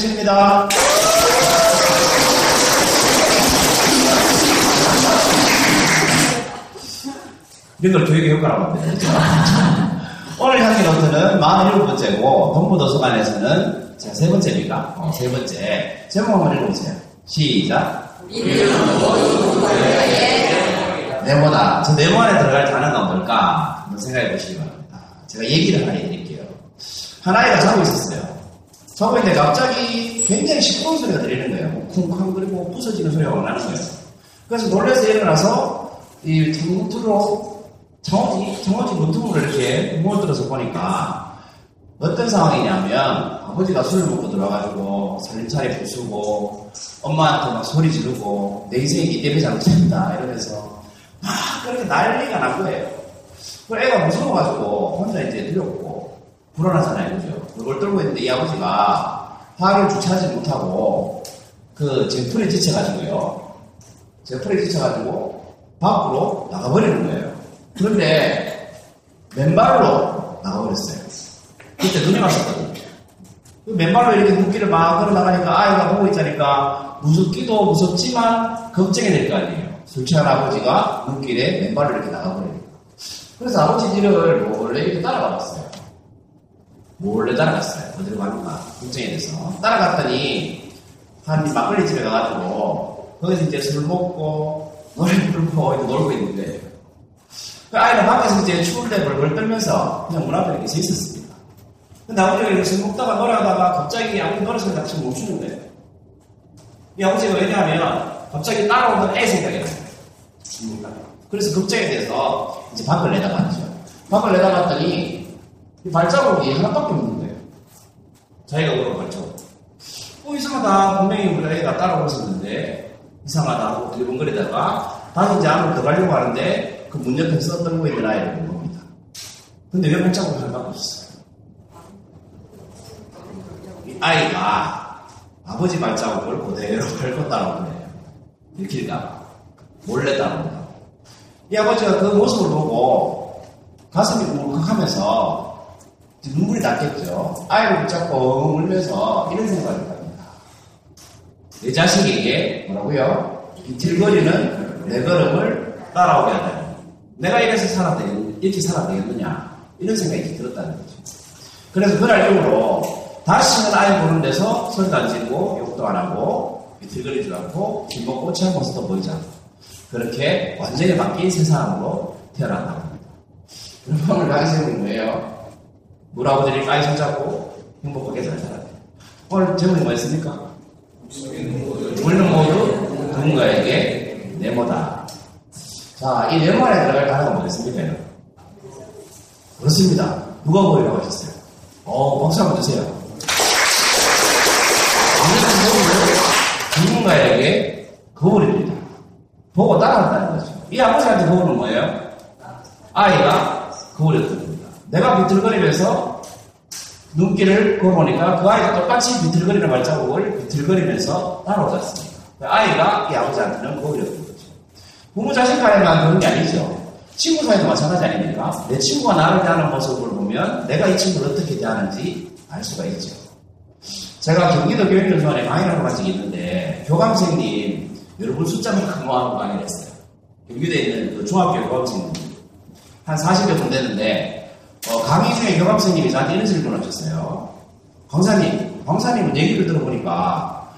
김병신입니다. 이런 걸 교육의 효과라고 합니다. 오늘 향기 노트는 47번째고, 동부도서관에서는 제가 세 번째입니까? 어, 세 번째. 제목 한번 읽어보세요. 시작. 네모다. 저 네모 안에 들어갈 단어가 뭘까? 한번 생각해 보시기 바랍니다. 제가 얘기를 하나 해드릴게요. 한 아이가 자고 있었어요. 있는데 갑자기 굉장히 시끄러운 소리가 들리는 거예요. 쿵쾅 그리고 부서지는 소리가 나는 거예요. 그래서 놀라서 일어나서 이 문틈으로 정원지, 정원지 문틈으로 이렇게 문을 들어서 보니까 어떤 상황이냐면 아버지가 술을 먹고 들어와가지고 살림살이 부수고 엄마한테 막 소리 지르고 내 인생이 이 때문에 잘못했다 이러면서 막 그렇게 난리가 난 거예요. 그 애가 무서워가지고 혼자 이제 들렸고 불안하잖아요, 그죠? 그걸 떨고 있는데 이 아버지가 화를 주체하지 못하고 그 제풀에 지쳐가지고요. 제풀에 지쳐가지고 밖으로 나가버리는 거예요. 그런데 맨발로 나가버렸어요. 그때 눈이 왔었거든요. 그 맨발로 이렇게 눈길을 막 걸어 나가니까 아이가 보고 있자니까 무섭기도 무섭지만 걱정이 될 거 아니에요. 술 취한 아버지가 눈길에 맨발로 이렇게 나가버리니까. 그래서 아버지 뒤를 몰래 이렇게 따라가 봤어요. 몰래 따라갔어요. 어디로 가는가 돼서 따라갔더니 한 막걸리 집에 가가지고 거기서 이제 술 먹고 노래 부르고 이렇게 놀고 있는데 그 아이가 밖에서 이제 추운데 벌벌 떨면서 그냥 문 앞에 이렇게 서 있었습니다. 근데 아버지가 이렇게 술 먹다가 놀아다가 갑자기 아버지 노래 소리 같이 멈추는 거예요. 이 아버지가 왜냐하면 갑자기 따라오는 애 생각이 나요. 그래서 걱정이 돼서 이제 밖을 내다봤죠. 밖을 내다봤더니 이 발자국이 하나밖에 없는 거예요. 자기가 그런 발자국. 어, 이상하다. 분명히 우리 애가 따라오고 있었는데, 이상하다 하고 들번거리다가, 다시 이제 안으로 들어가려고 하는데, 그 문 옆에 서 떨고 있는 아이를 본 겁니다. 근데 왜 발자국이 하나밖에 없었어요? 이 아이가 아버지 발자국을 그대로 밟고 따라온 거예요. 들킬까? 몰래 따라온다. 이 아버지가 그 모습을 보고 가슴이 울컥하면서 눈물이 났겠죠. 아이를 붙잡고 엉 울면서 이런 생각을 합니다. 내 자식에게 뭐라고요? 비틀거리는 내 걸음을 따라오게 하다니. 내가 이래서 살아야 되겠, 이렇게 살아야 되겠느냐. 이런 생각이 들었다는 거죠. 그래서 그날 이후로 다시는 아이 보는 데서 소리도 안 지르고 욕도 안 하고 비틀거리지도 않고 길 먹고 취한 모습도 보이지 않고 그렇게 완전히 바뀐 새 사람으로 태어난다고 합니다. 여러분 강의제목이 뭐예요? 우리 아버지를 까이 손잡고 행복하게 잘 살아야 돼요. 오늘 제목이 뭐였습니까? 우리는 모두 누군가에게 네모다. 자, 이 네모 안에 들어갈 단어가 뭐겠습니까? 그렇습니다. 누가 보이라고 하셨어요? 어, 박수 한번 주세요. 누군가에게 거울입니다. 보고 따라한다는 거죠. 이 아버지한테 거울은 뭐예요? 아이가 겁니다. 내가 비틀거리면서 눈길을 걸어보니까 그 아이가 똑같이 비틀거리는 발자국을 비틀거리면서 따라오지 않습니까? 그 아이가 이 아버지한테는 거울이었던 거죠. 부모 자식 간에만 그런 게 아니죠. 친구 사이도 마찬가지 아닙니까? 내 친구가 나를 대하는 모습을 보면 내가 이 친구를 어떻게 대하는지 알 수가 있죠. 제가 경기도 교육연수원에 강의를 간 적이 있는데 교감생님 여러분 숫자만큼 모아놓고 강의를 했어요. 경기도에 있는 그 중학교 교감생님 한 40여 분 됐는데 어, 강의 중에 교감생님이 저한테 이런 질문을 하셨어요. 강사님, 강사님은 얘기를 들어보니까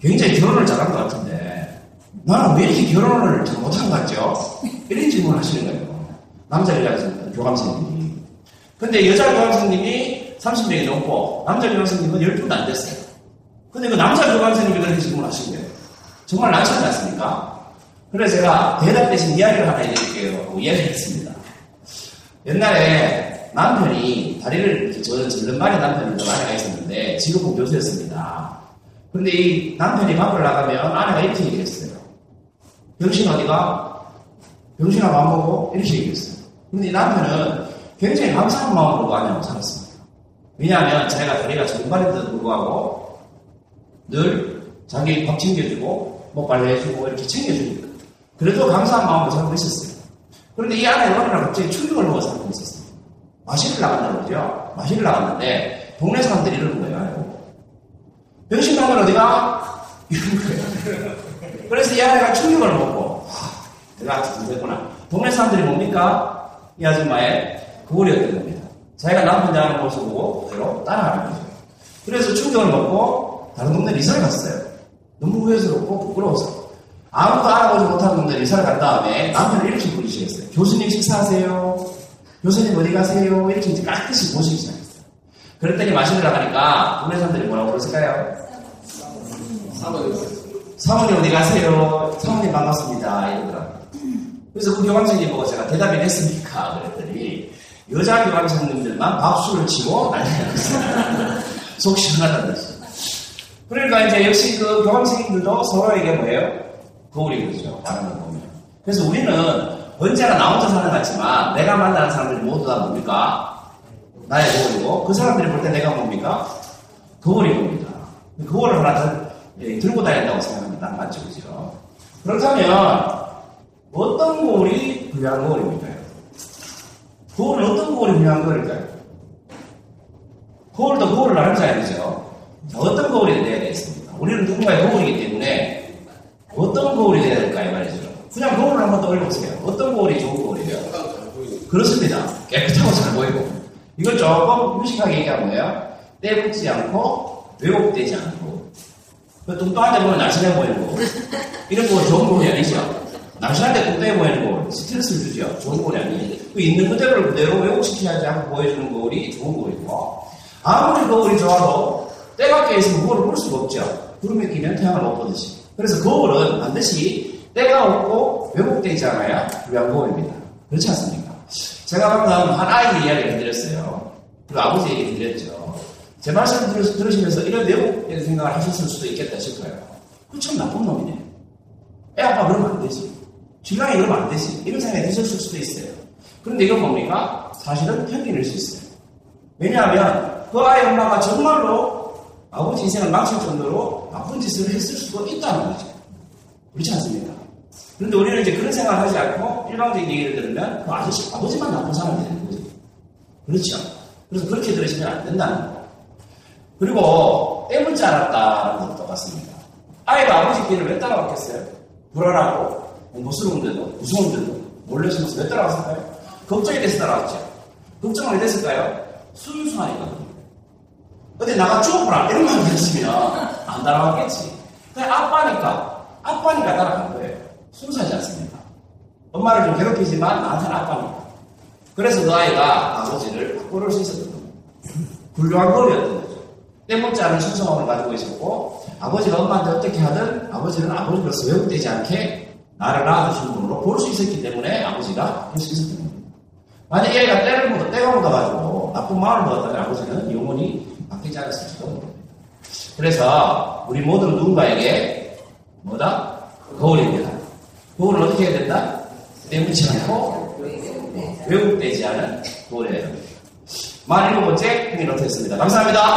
굉장히 결혼을 잘한 것 같은데 나는 왜 이렇게 결혼을 잘 못한 것 같죠? 이런 질문을 하시는 거예요. 남자 여자 교감생님이. 근데 여자 교감생님이 30명이 넘고 남자 교감생님은 10분도 안 됐어요. 근데 그 남자 교감생님이 그렇게 질문을 하신 거예요. 정말 난처하지 않습니까? 그래서 제가 대답 대신 이야기를 하나 해드릴게요. 하고 이야기를 했습니다. 옛날에 남편이 다리를 이렇게 저는 절름발이 남편이 좀 아내가 있었는데 지금은 교수였습니다. 그런데 이 남편이 밖을 나가면 아내가 이렇게 얘기했어요. 병신 어디가? 병신아 밥 먹어? 이렇게 얘기했어요. 근데 이 남편은 굉장히 감사한 마음으로 아내하고 살았습니다. 왜냐하면 자기가 다리가 절름발인데도 불구하고 늘 자기 밥 챙겨주고 뭐 빨래해주고 이렇게 챙겨주니까 그래도 감사한 마음으로 살고 있었어요. 그런데 이 아내가 어느 날 갑자기 충격을 먹어 살고 있었어요. 마실을 나간다는 거죠. 마실을 나갔는데 동네 사람들이 이러는 거예요. 병신 놈은 어디가? 이러는 거예요. 그래서 이 아내가 충격을 먹고 하, 내가 잘됐구나. 동네 사람들이 뭡니까? 이 아줌마의 거울이었던 겁니다. 자기가 남편 대하는 모습을 보고 그대로 따라가는 거죠. 그래서 충격을 먹고 다른 동네 이사를 갔어요. 너무 후회스럽고 부끄러워서. 아무도 알아보지 못하는 동네 이사를 간 다음에 남편을 이렇게 부르시겠어요. 교수님 식사하세요. 교수님 어디 가세요? 이렇게 이제 깍듯이 보시기 시작했어요. 그랬더니 마시러 나가니까 동네 사람들이 뭐라고 그러실까요? 사모님 어디 가세요? 사모님 반갑습니다. 이러더라고요. 그래서 그 교감생님 보고 제가 대답이 됐습니까? 그랬더니 여자 교감생님들만 박수를 치고 난리가 났어요. 속 시원하다는 듯이. 그러니까 이제 역시 그 교감생님들도 서로에게 뭐예요? 거울이 그렇죠. 걸 보면. 그래서 우리는 언제나 나 혼자 사는 것 같지만 내가 만나는 사람들이 모두 다 뭡니까? 나의 거울이고 그 사람들이 볼 때 내가 뭡니까? 거울이 봅니다. 거울을 하나 더 예, 들고 다닌다고 생각합니다. 맞죠? 그죠? 그렇다면 어떤 거울이 불량한 거울입니까? 거울은 어떤 거울이 불량한 거울일까요? 거울도 거울을 아니죠? 자, 어떤 거울이 돼야 되겠습니까? 우리는 누군가의 거울이기 때문에 어떤 거울이 돼야 될까요? 말이죠. 그냥 거울을 한번 떠올려보세요. 어떤 거울이 좋은 거울이에요? 그렇습니다. 깨끗하고 잘 보이고. 이걸 조금 무식하게 얘기하면 뭐예요? 떼붙지 않고, 왜곡되지 않고. 그 뚱뚱한 데 보면 날씬해 보이는 거. 이런 거 좋은 거울이 아니죠? 날씬한 데 뚱뚱해 보이는 거울. 스트레스를 주죠. 좋은 거울이 아니에요. 그 있는 그대로를 그대로 왜곡시키지 않고 보여주는 거울이 좋은 거울이고. 아무리 거울이 좋아도 때가 깨있으면 거울을 볼 수가 없죠. 구름에 끼면 태양을 못 보듯이. 그래서 거울은 반드시 때가 없고 불량 거울입니다. 그렇지 않습니까? 제가 방금 한 아이 이야기를 해드렸어요. 그리고 아버지 얘기 해드렸죠. 제 말씀 을 들으시면서 이런 왜곡된 생각을 하셨을 수도 있겠다 싶어요. 그참 나쁜 놈이네. 애 아빠 그러면 안 되지. 신랑이 그러면 안 되지. 이런 생각이 드셨을 수도 있어요. 그런데 이건 뭡니까? 사실은 편견일 수 있어요. 왜냐하면 그 아이 엄마가 정말로 아버지 인생을 망칠 정도로 나쁜 짓을 했을 수도 있다는 거죠. 그렇지 않습니까? 그런데 우리는 이제 그런 생각을 하지 않고 일방적인 얘기를 들으면 그 아저씨, 아버지만 나쁜 사람이 되는 거죠. 그렇죠. 그래서 그렇게 들으시면 안 된다는 거. 그리고 때문지 않았다는 것도 똑같습니다. 아이가 아버지 길을 왜 따라왔겠어요? 불안하고, 무서운데도, 무서운데도, 몰래 숨어서 왜 따라왔을까요? 걱정이 돼서 따라왔죠. 걱정을 왜 됐을까요? 순수하니까. 어디 나가 죽어보라. 이런 말 들었으면 안 따라왔겠지. 그냥 아빠니까, 아빠니까 따라간 거예요. 순수하지 않습니까? 엄마를 좀 괴롭히지만 나한테는 아빠니까. 그래서 그 아이가 아버지를 바꿔올 수 있었던 겁니다. 훌륭한 거리였던 거죠. 때묻지 않은 순수함을 가지고 있었고, 아버지가 엄마한테 어떻게 하든 아버지는 아버지로서 왜곡되지 않게 나를 낳아주신 분으로 볼 수 있었기 때문에 아버지가 할수 있었던 겁니다. 만약 얘가 때를 묻어, 때가 묻어가지고 나쁜 마음을 먹었다면 아버지는 영원히 바뀌지 않았을지도 모릅니다. 그래서 우리 모든 누군가에게 뭐다? 거울입니다. 거울을 어떻게 해야 된다? 때묻지 않고 왜곡되지 않은 거울이에요. 만 일곱 번째 행위 노트였습니다. 감사합니다.